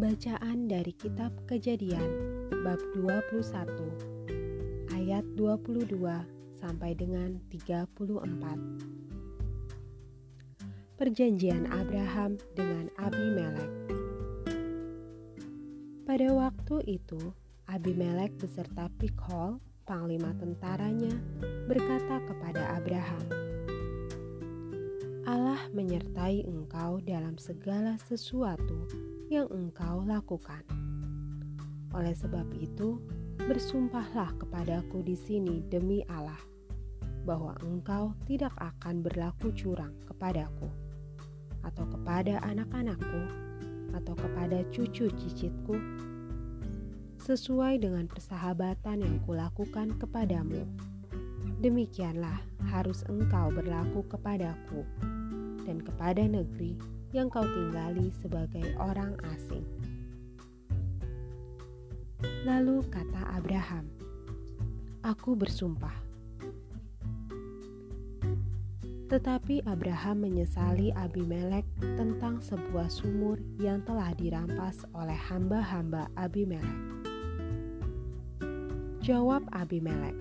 dari kitab Kejadian bab 21 ayat 22 sampai dengan 34. Perjanjian Abraham dengan Abimelek. Pada waktu itu, Abimelek beserta Pikhol, panglima tentaranya, berkata kepada Abraham, Allah menyertai engkau dalam segala sesuatu yang engkau lakukan. Oleh sebab itu, bersumpahlah kepadaku di sini demi Allah, bahwa engkau tidak akan berlaku curang kepadaku, atau kepada anak-anakku, atau kepada cucu cicitku, sesuai dengan persahabatan yang kulakukan kepadamu. Demikianlah harus engkau berlaku kepadaku dan kepada negeri yang kau tinggali sebagai orang asing. Lalu kata Abraham, "Aku bersumpah." Tetapi Abraham menyesali Abimelek tentang sebuah sumur yang telah dirampas oleh hamba-hamba Abimelek. Jawab Abimelek,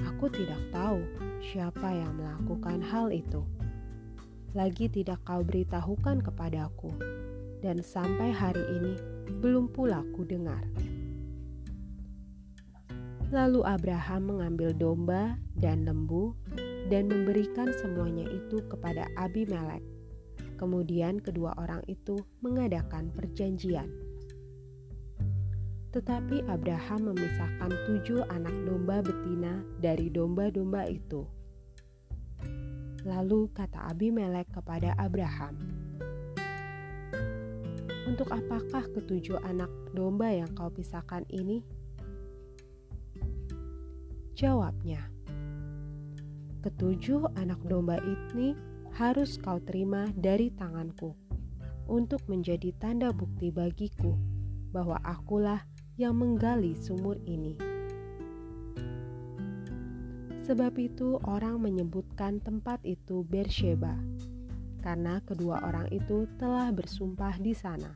"Aku tidak tahu siapa yang melakukan hal itu." Lagi tidak kau beritahukan kepadaku, dan sampai hari ini belum pula ku dengar. Lalu Abraham mengambil domba dan lembu dan memberikan semuanya itu kepada Abimelek. Kemudian kedua orang itu mengadakan perjanjian. Tetapi Abraham memisahkan tujuh anak domba betina dari domba-domba itu Lalu kata Abimelek kepada Abraham, "Untuk apakah ketujuh anak domba yang kau pisahkan ini?" Jawabnya, "Ketujuh anak domba ini harus kau terima dari tanganku untuk menjadi tanda bukti bagiku bahwa akulah yang menggali sumur ini." Sebab itu orang menyebutkan tempat itu Bersheba, karena kedua orang itu telah bersumpah di sana.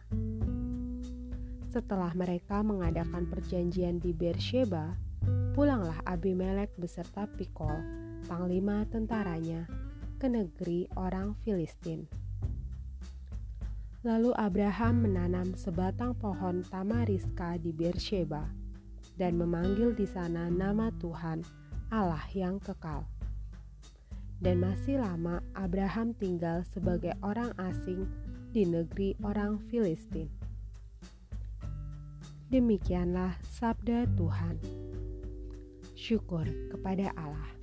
Setelah mereka mengadakan perjanjian di Bersheba, pulanglah Abimelek beserta Pikol, panglima tentaranya, ke negeri orang Filistin. Lalu Abraham menanam sebatang pohon tamariska di Bersheba dan memanggil di sana nama Tuhan Allah yang kekal. Dan masih lama Abraham tinggal sebagai orang asing di negeri orang Filistin. Demikianlah sabda Tuhan. Syukur kepada Allah.